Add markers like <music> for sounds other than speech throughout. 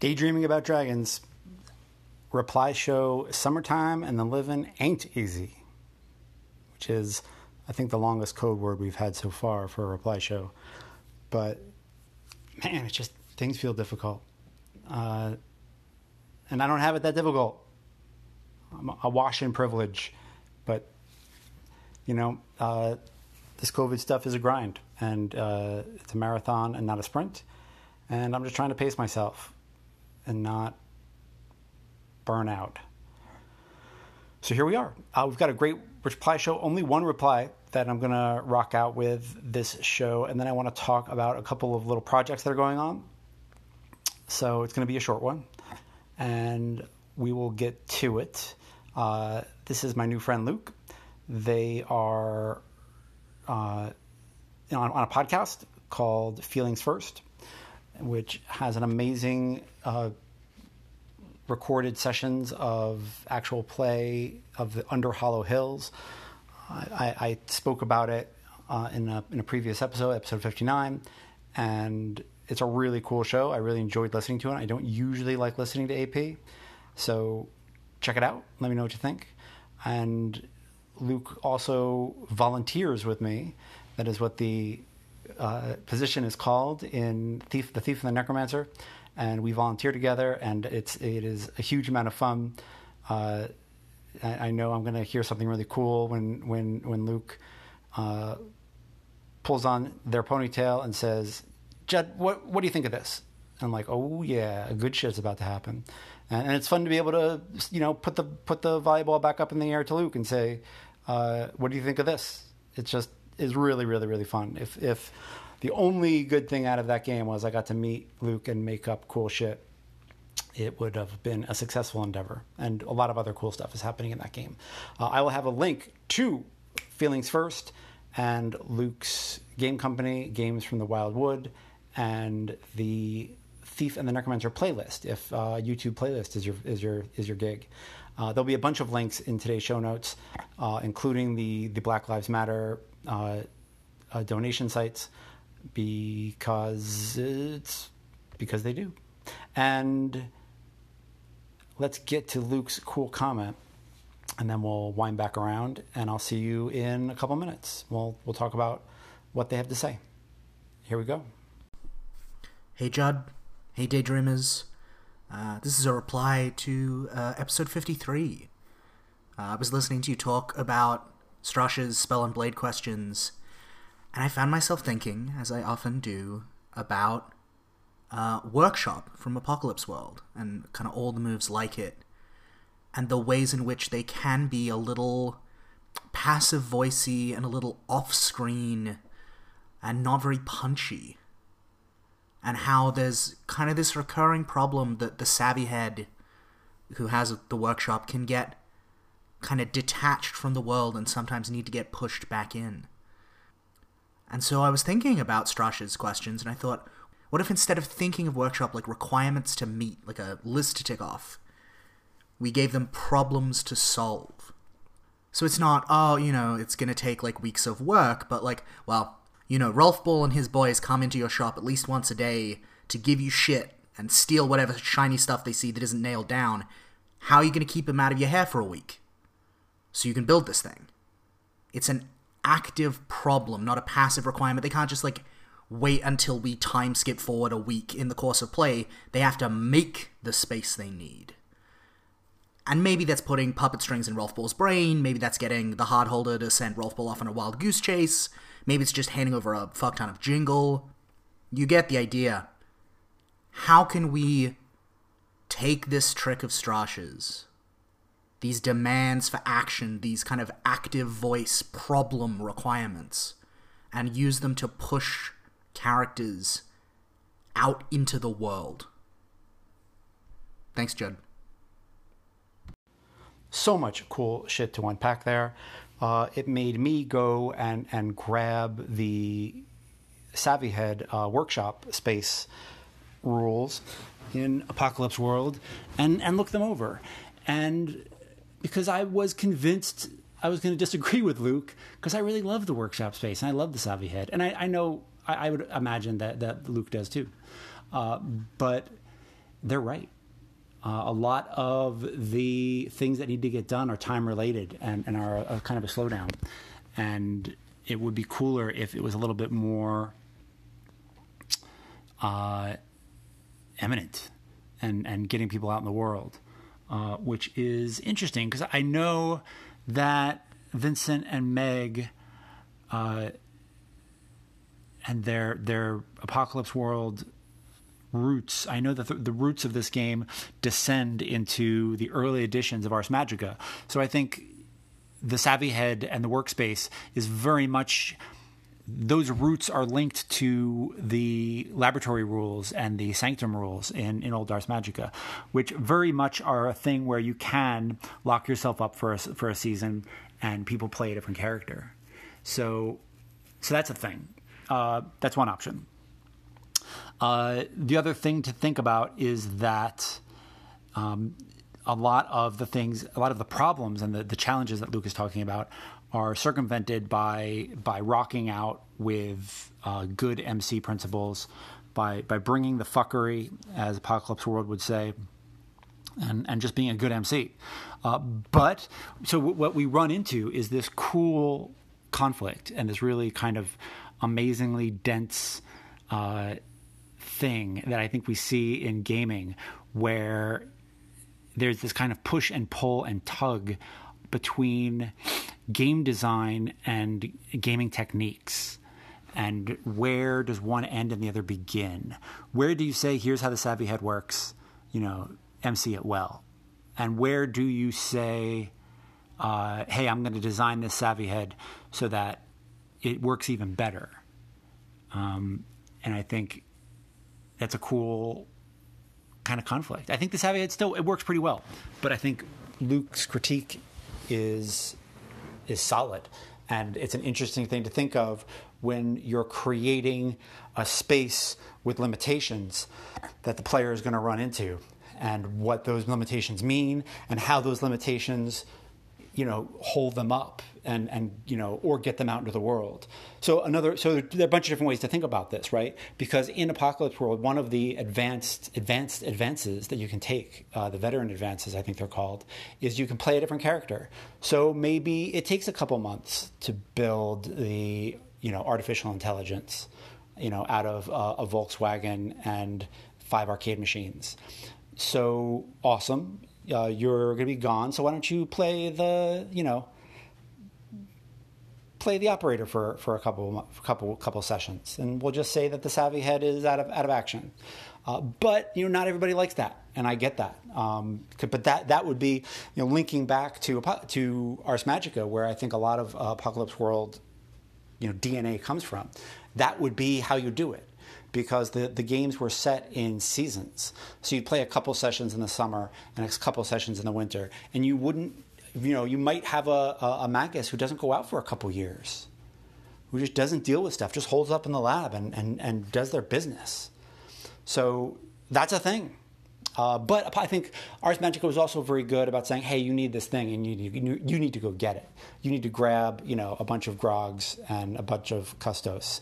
Daydreaming about dragons. Reply show summertime and the living ain't easy, which is, I think, the longest code word we've had so far for a reply show. But man, it's just things feel difficult. Uh, and I don't have it that difficult. I'm awash in privilege, but you know, uh, this COVID stuff is a grind, and uh, it's a marathon and not a sprint. And I'm just trying to pace myself and not burn out. So here we are. Uh, we've got a great reply show. Only one reply that I'm going to rock out with this show. And then I want to talk about a couple of little projects that are going on. So it's going to be a short one. And we will get to it. Uh, this is my new friend Luke. They are uh, on, on, a podcast called Feelings First, which has an amazing uh, recorded sessions of actual play of the Under Hollow Hills. I, I spoke about it uh, in, a, in a previous episode, episode 59, and it's a really cool show. I really enjoyed listening to it. I don't usually like listening to AP, so check it out. Let me know what you think. And Luke also volunteers with me. That is what the uh, position is called in Thief, the Thief and the Necromancer and we volunteer together, and it's it is a huge amount of fun. Uh, I, I, know I'm going to hear something really cool when when when Luke uh, pulls on their ponytail and says, "Judd, what what do you think of this?" And I'm like, "Oh yeah, a good shit's about to happen," and, and, it's fun to be able to you know put the put the volleyball back up in the air to Luke and say, uh, "What do you think of this?" It's just is really really really fun. If if the only good thing out of that game was I got to meet Luke and make up cool shit. It would have been a successful endeavor, and a lot of other cool stuff is happening in that game. Uh, I will have a link to Feelings First and Luke's game company, Games from the Wild Wood, and the Thief and the Necromancer playlist. If uh, YouTube playlist is your is your is your gig, uh, there'll be a bunch of links in today's show notes, uh, including the the Black Lives Matter uh, uh, donation sites because it's because they do. And let's get to Luke's cool comment and then we'll wind back around and I'll see you in a couple minutes. We'll we'll talk about what they have to say. Here we go. Hey Judd. Hey Daydreamers. Uh, this is a reply to uh, episode 53. Uh, I was listening to you talk about Strash's Spell and Blade questions and I found myself thinking, as I often do, about uh, Workshop from Apocalypse World and kind of the moves like it, and the ways in which they can be a little passive voicey and a little off screen and not very punchy. And how there's kind of this recurring problem that the savvy head who has the workshop can get kind of detached from the world and sometimes need to get pushed back in. And so I was thinking about Strash's questions, and I thought, what if instead of thinking of workshop like requirements to meet, like a list to tick off, we gave them problems to solve? So it's not, oh, you know, it's going to take like weeks of work, but like, well, you know, Rolf Bull and his boys come into your shop at least once a day to give you shit and steal whatever shiny stuff they see that isn't nailed down. How are you going to keep them out of your hair for a week? So you can build this thing. It's an active problem, not a passive requirement. They can't just like wait until we time skip forward a week in the course of play. They have to make the space they need. And maybe that's putting puppet strings in Rolf Bull's brain. Maybe that's getting the hard holder to send Rolf Bull off on a wild goose chase. Maybe it's just handing over a fuck ton of jingle. You get the idea. How can we take this trick of Strash's these demands for action, these kind of active voice problem requirements, and use them to push characters out into the world. Thanks, Judd. So much cool shit to unpack there. Uh, it made me go and, and grab the Savvy Head uh, workshop space rules in Apocalypse World and, and look them over. And because I was convinced I was going to disagree <laughs> with Luke because I really love the workshop space and I love the Savvy Head, and I, I know I, I, would imagine that that Luke does too. Uh, but they're right. Uh, a lot of the things that need to get done are time related and, and are a, a kind of a slowdown. And it would be cooler if it was a little bit more uh, eminent and, and getting people out in the world, uh, which is interesting because I know that Vincent and Meg uh, and their their apocalypse world roots. I know that the, the, roots of this game descend into the early editions of Ars Magica. So I think the Savvy Head and the workspace is very much those roots are linked to the laboratory rules and the sanctum rules in, in old Ars Magica, which very much are a thing where you can lock yourself up for a, for a season and people play a different character. So, so that's a thing. Uh, that's one option. Uh, the other thing to think about is that um, a lot of the things, a lot of the problems and the, the challenges that Luke is talking about are circumvented by by rocking out with uh, good MC principles, by by bringing the fuckery, as Apocalypse World would say, and and just being a good MC. Uh, but so w- what we run into is this cool conflict and this really kind of amazingly dense uh, thing that I think we see in gaming, where there's this kind of push and pull and tug between game design and gaming techniques and where does one end and the other begin? Where do you say here's how the savvy head works you know mc it well? And where do you say uh, hey i'm going to design this savvy head so that it works even better? Um, and i think that's a cool kind of conflict. I think the savvy head still it works pretty well but i think luke's critique is is solid. And it's an interesting thing to think of when you're creating a space with limitations that the player is going to run into and what those limitations mean and how those limitations you know hold them up and and you know or get them out into the world. So another so there are a bunch of different ways to think about this right? Because in apocalypse world one of the advanced advanced advances that you can take uh, the veteran advances i think they're called is you can play a different character. So maybe it takes a couple months to build the you know artificial intelligence you know out of uh, a volkswagen and five arcade machines. So awesome. Uh, you're going to be gone, so why don't you play the, you know, play the operator for, for a couple couple couple sessions, and we'll just say that the savvy head is out of out of action. Uh, but you know, not everybody likes that, and I get that. Um, but that that would be you know linking back to to Ars Magica, where I think a lot of uh, Apocalypse World, you know, DNA comes from. That would be how you do it because the, the games were set in seasons. So you'd play a couple sessions in the summer and a couple sessions in the winter, and you wouldn't, you know, you might have a, a, a Magus who doesn't go out for a couple years, who just doesn't deal with stuff, just holds up in the lab and, and, and does their business. So that's a thing. Uh, but I think Ars Magica was also very good about saying, "Hey, you need this thing, and you need, you need to go get it. You need to grab, you know, a bunch of grogs and a bunch of custos,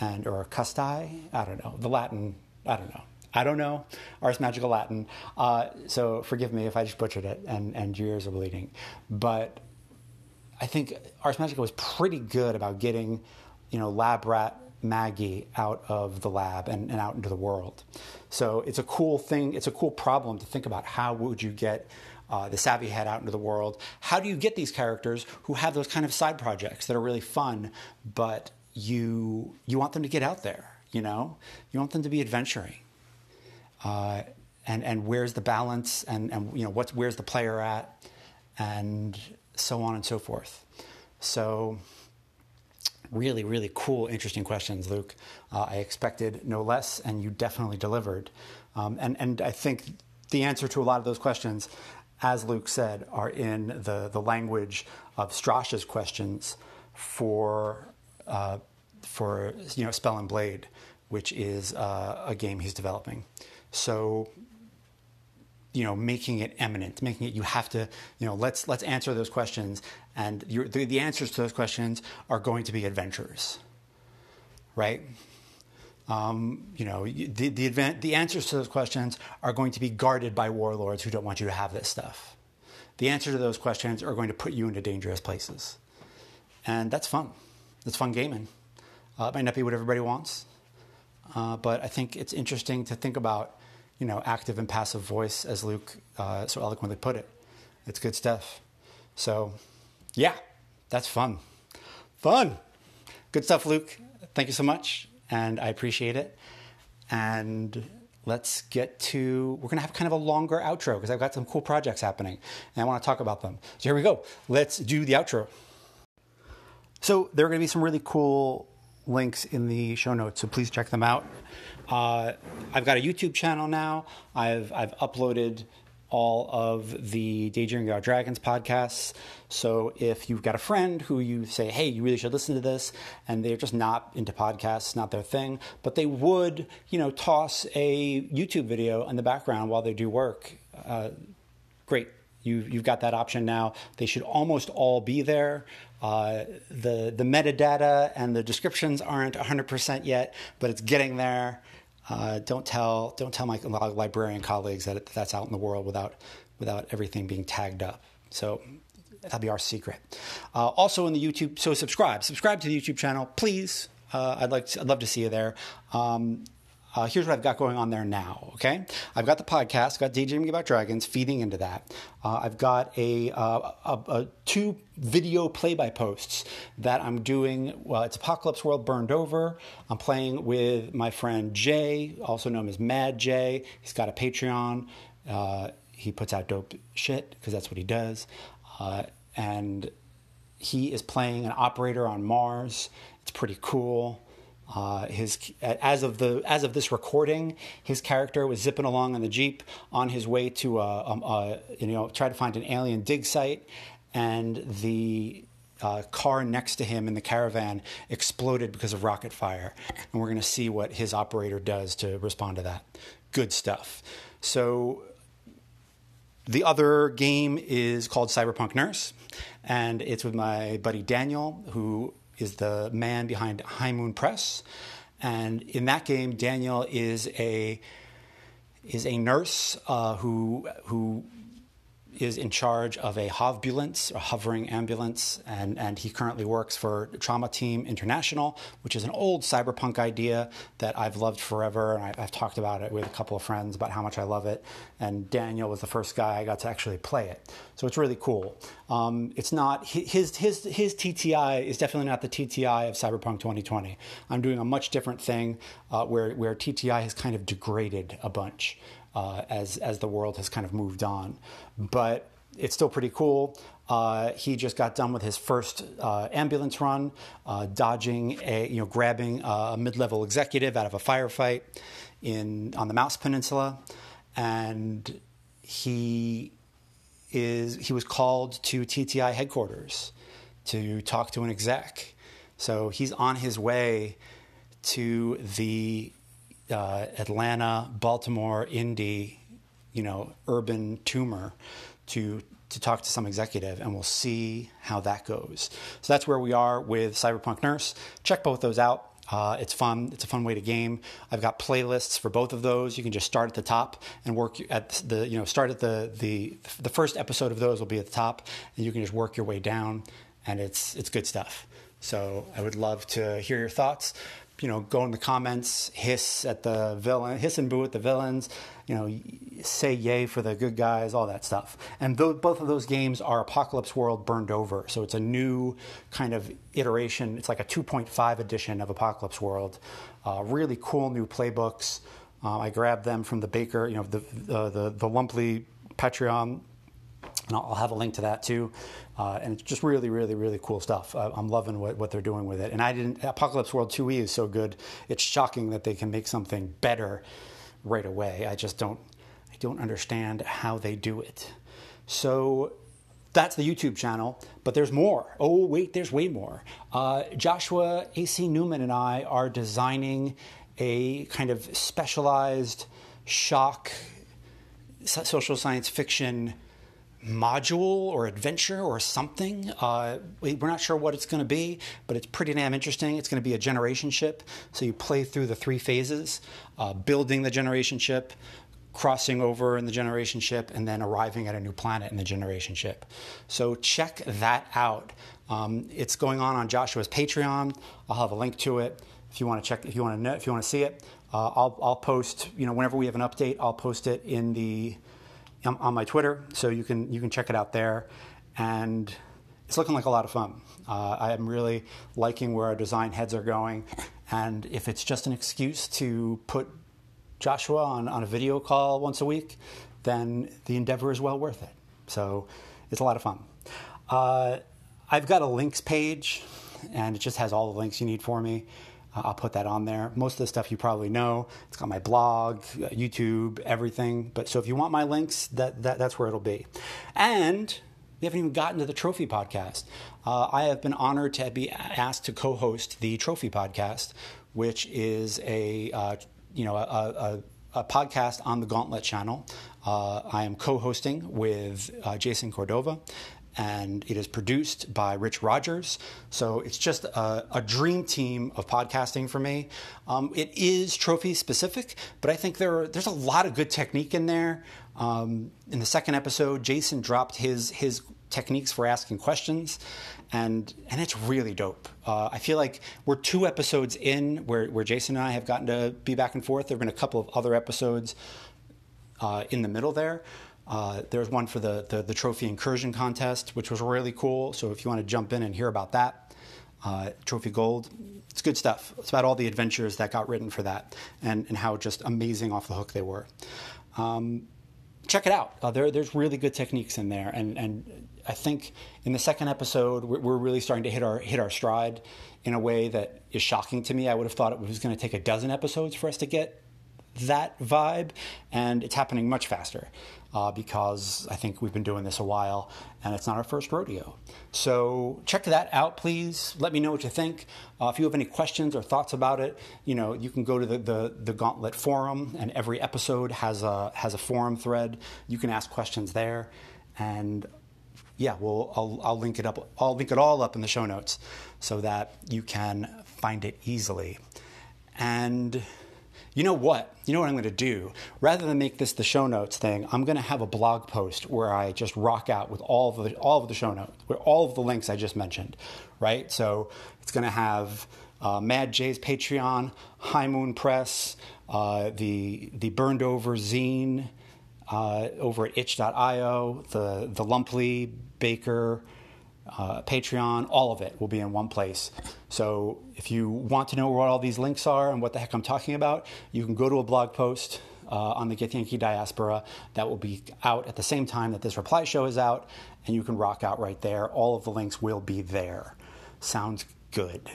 and or custi. I don't know the Latin. I don't know. I don't know Ars Magica Latin. Uh, so forgive me if I just butchered it and and your ears are bleeding. But I think Ars Magica was pretty good about getting you know lab rat Maggie out of the lab and, and out into the world. So it's a cool thing. It's a cool problem to think about. How would you get uh, the savvy head out into the world. How do you get these characters who have those kind of side projects that are really fun, but you you want them to get out there. You know, you want them to be adventuring. Uh, and and where's the balance? And and you know what's where's the player at? And so on and so forth. So really, really cool, interesting questions, Luke. Uh, I expected no less, and you definitely delivered. Um, and and I think the answer to a lot of those questions, as Luke said, are in the the language of Strauss's questions for uh, for you know Spell and Blade, which is uh, a game he's developing. So you know making it eminent making it you have to you know let's let's answer those questions and the, the answers to those questions are going to be adventures right Um, you know, the the, event, the answers to those questions are going to be guarded by warlords who don't want you to have this stuff. The answer to those questions are going to put you into dangerous places, and that's fun. That's fun gaming. Uh, it might not be what everybody wants, uh, but I think it's interesting to think about, you know, active and passive voice, as Luke uh, so eloquently put it. It's good stuff. So, yeah, that's fun. Fun. Good stuff, Luke. Thank you so much, and I appreciate it. And let's get to, we're going to have kind of a longer outro because I've got some cool projects happening and I want to talk about them. So here we go. Let's do the outro. So there are going to be some really cool links in the show notes, so please check them out. Uh, I've got a YouTube channel now. I've I've uploaded all of the Daydreaming About Dragons podcasts. So if you've got a friend who you say, hey, you really should listen to this, and they're just not into podcasts, not their thing, but they would, you know, toss a YouTube video in the background while they do work, uh, great. You, you've got that option now. They should almost all be there. Uh, the the metadata and the descriptions aren't 100% yet, but it's getting there. Uh, don't tell don't tell my librarian colleagues that that's out in the world without without everything being tagged up. So that'll be our secret. Uh, also in the YouTube, so subscribe subscribe to the YouTube channel, please. Uh, I'd like to, I'd love to see you there. Um, uh, here's what I've got going on there now. Okay, I've got the podcast, got Daydreaming About Dragons, feeding into that. Uh, I've got a, uh, a, a, two video play-by posts that I'm doing. Well, it's Apocalypse World Burned Over. I'm playing with my friend Jay, also known as Mad Jay. He's got a Patreon. Uh, he puts out dope shit because that's what he does, uh, and he is playing an operator on Mars. It's pretty cool. Uh, his as of the as of this recording, his character was zipping along on the jeep on his way to a, a, a you know try to find an alien dig site, and the uh, car next to him in the caravan exploded because of rocket fire, and we're going to see what his operator does to respond to that. Good stuff. So the other game is called Cyberpunk Nurse, and it's with my buddy Daniel, who is the man behind High Moon Press, and in that game, Daniel is a is a nurse uh, who who is in charge of a hovbulance, a hovering ambulance, and, and he currently works for Trauma Team International, which is an old cyberpunk idea that I've loved forever. And I, have talked about it with a couple of friends about how much I love it. And Daniel was the first guy I got to actually play it. So it's really cool. Um, it's not, his, his, his TTI is definitely not the TTI of Cyberpunk 2020. I'm doing a much different thing uh, where, where TTI has kind of degraded a bunch uh, as as the world has kind of moved on. But it's still pretty cool. Uh, he just got done with his first uh, ambulance run, uh, dodging a you know grabbing a mid-level executive out of a firefight in on the Mouse Peninsula, and he is he was called to TTI headquarters to talk to an exec. So he's on his way to the uh, Atlanta, Baltimore, Indy, you know, urban tumor to to talk to some executive, and we'll see how that goes. So that's where we are with Cyberpunk Nurse. Check both those out. Uh, it's fun. It's a fun way to game. I've got playlists for both of those. You can just start at the top and work at the you know start at the the the first episode of those will be at the top, and you can just work your way down, and it's it's good stuff. So I would love to hear your thoughts you know, go in the comments, hiss at the villain, hiss and boo at the villains, you know, say yay for the good guys, all that stuff. And th- both of those games are Apocalypse World burned over. So it's a new kind of iteration. It's like a 2.5 edition of Apocalypse World. Uh, really cool new playbooks. Uh, I grabbed them from the Baker, you know, the, the, the, the Lumpley Patreon and I'll have a link to that too. Uh, and it's just really, really, really cool stuff. Uh, I'm loving what, what they're doing with it. And I didn't. Apocalypse World 2E is so good. It's shocking that they can make something better right away. I just don't. I don't understand how they do it. So that's the YouTube channel, but there's more. Oh, wait, there's way more. Uh, Joshua A.C. Newman and I are designing a kind of specialized shock social science fiction module or adventure or something. Uh, we, are not sure what it's going to be, but it's pretty damn interesting. It's going to be a generation ship. So you play through the three phases uh, building the generation ship, crossing over in the generation ship, and then arriving at a new planet in the generation ship. So check that out. Um, it's going on on Joshua's Patreon. I'll have a link to it if you want to check. If you want to know, if you want to see it, uh, I'll, I'll post. You know, whenever we have an update, I'll post it in the on my Twitter, so you can you can check it out there. And it's looking like a lot of fun. Uh, I am really liking where our design heads are going. And if it's just an excuse to put Joshua on, on a video call once a week, then the endeavor is well worth it. So it's a lot of fun. Uh, I've got a links page, and it just has all the links you need for me. Uh, I'll put that on there. Most of the stuff you probably know. It's got my blog, uh, YouTube, everything. But so if you want my links, that, that that's where it'll be. And we haven't even gotten to the Trophy podcast. Uh, I have been honored to be asked to co-host the Trophy podcast, which is a uh, you know a, a, a, podcast on the Gauntlet channel. Uh, I am co-hosting with uh, Jason Cordova, and it is produced by Rich Rogers. So it's just a, a dream team of podcasting for me. Um, it is trophy specific, but I think there are, there's a lot of good technique in there. Um, in the second episode, Jason dropped his his techniques for asking questions, and and it's really dope. Uh, I feel like we're two episodes in where where Jason and I have gotten to be back and forth. There have been a couple of other episodes uh, in the middle there. Uh, there's one for the, the, the trophy incursion contest, which was really cool. So if you want to jump in and hear about that, uh, Trophy Gold, it's good stuff. It's about all the adventures that got written for that and, and how just amazing off the hook they were. Um, check it out. Uh, there, there's really good techniques in there, and and I think in the second episode we're, we're, really starting to hit our hit our stride in a way that is shocking to me. I would have thought it was going to take a dozen episodes for us to get that vibe, and it's happening much faster uh, because I think we've been doing this a while and it's not our first rodeo. So check that out, please. Let me know what you think. Uh, if you have any questions or thoughts about it, you know you can go to the, the, the Gauntlet forum, and every episode has a has a forum thread. You can ask questions there, and yeah, well, I'll, I'll link it up. I'll link it all up in the show notes so that you can find it easily. And you know what? You know what I'm going to do? Rather than make this the show notes thing, I'm going to have a blog post where I just rock out with all of the all of the show notes, with all of the links I just mentioned, right? So it's going to have uh, Mad Jay's Patreon, High Moon Press, uh, the the burned over zine uh, over at itch.io, the the Lumpley Baker uh, Patreon, all of it will be in one place. So if you want to know what all these links are and what the heck I'm talking about, you can go to a blog post uh, on the Githyanki Diaspora that will be out at the same time that this reply show is out, and you can rock out right there. All of the links will be there. Sounds good.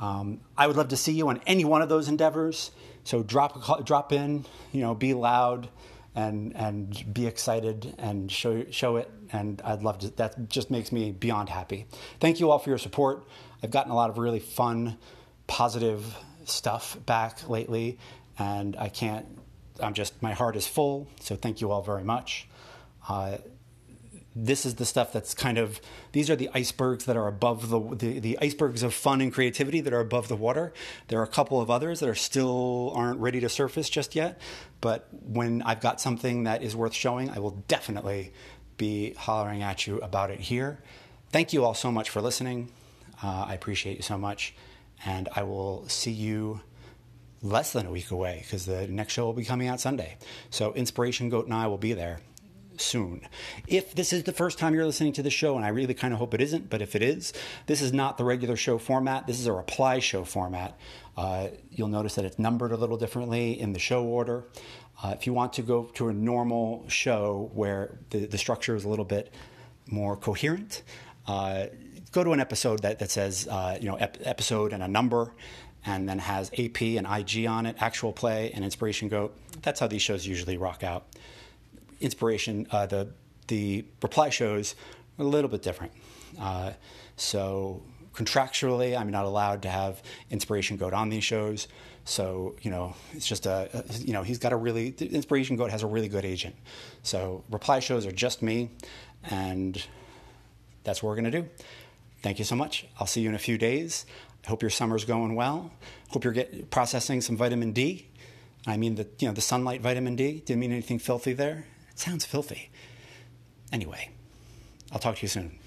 Um, I would love to see you on any one of those endeavors. So drop drop in, you know, be loud and and be excited and show show it. And I'd love to. That just makes me beyond happy. Thank you all for your support. I've gotten a lot of really fun, positive stuff back lately, and I can't. I'm just my heart is full. So thank you all very much. Uh, this is the stuff that's kind of these are the icebergs that are above the, the, the icebergs of fun and creativity that are above the water. There are a couple of others that are still aren't ready to surface just yet but when i've got something that is worth showing i will definitely be hollering at you about it here. Thank you all so much for listening. Uh, i appreciate you so much and i will see you less than a week away because the next show will be coming out sunday. So inspiration goat and i will be there soon. If this is the first time you're listening to the show, and I really kind of hope it isn't, but if it is, this is not the regular show format. This is a reply show format. Uh, you'll notice that it's numbered a little differently in the show order. Uh, if you want to go to a normal show where the, the structure is a little bit more coherent, uh, go to an episode that, that says, uh, you know, ep- episode and a number and then has AP and IG on it, actual play and inspiration goat. That's how these shows usually rock out inspiration, uh, the the reply shows a little bit different. Uh, so contractually, I'm not allowed to have Inspiration Goat on these shows. So, you know, it's just a, you know, he's got a really, Inspiration Goat has a really good agent. So, reply shows are just me, and that's what we're to do. Thank you so much. I'll see you in a few days. I hope your summer's going well. Hope you're get, processing some vitamin D. I mean the you know the sunlight vitamin D. Didn't mean anything filthy there. It sounds filthy. Anyway, I'll talk to you soon.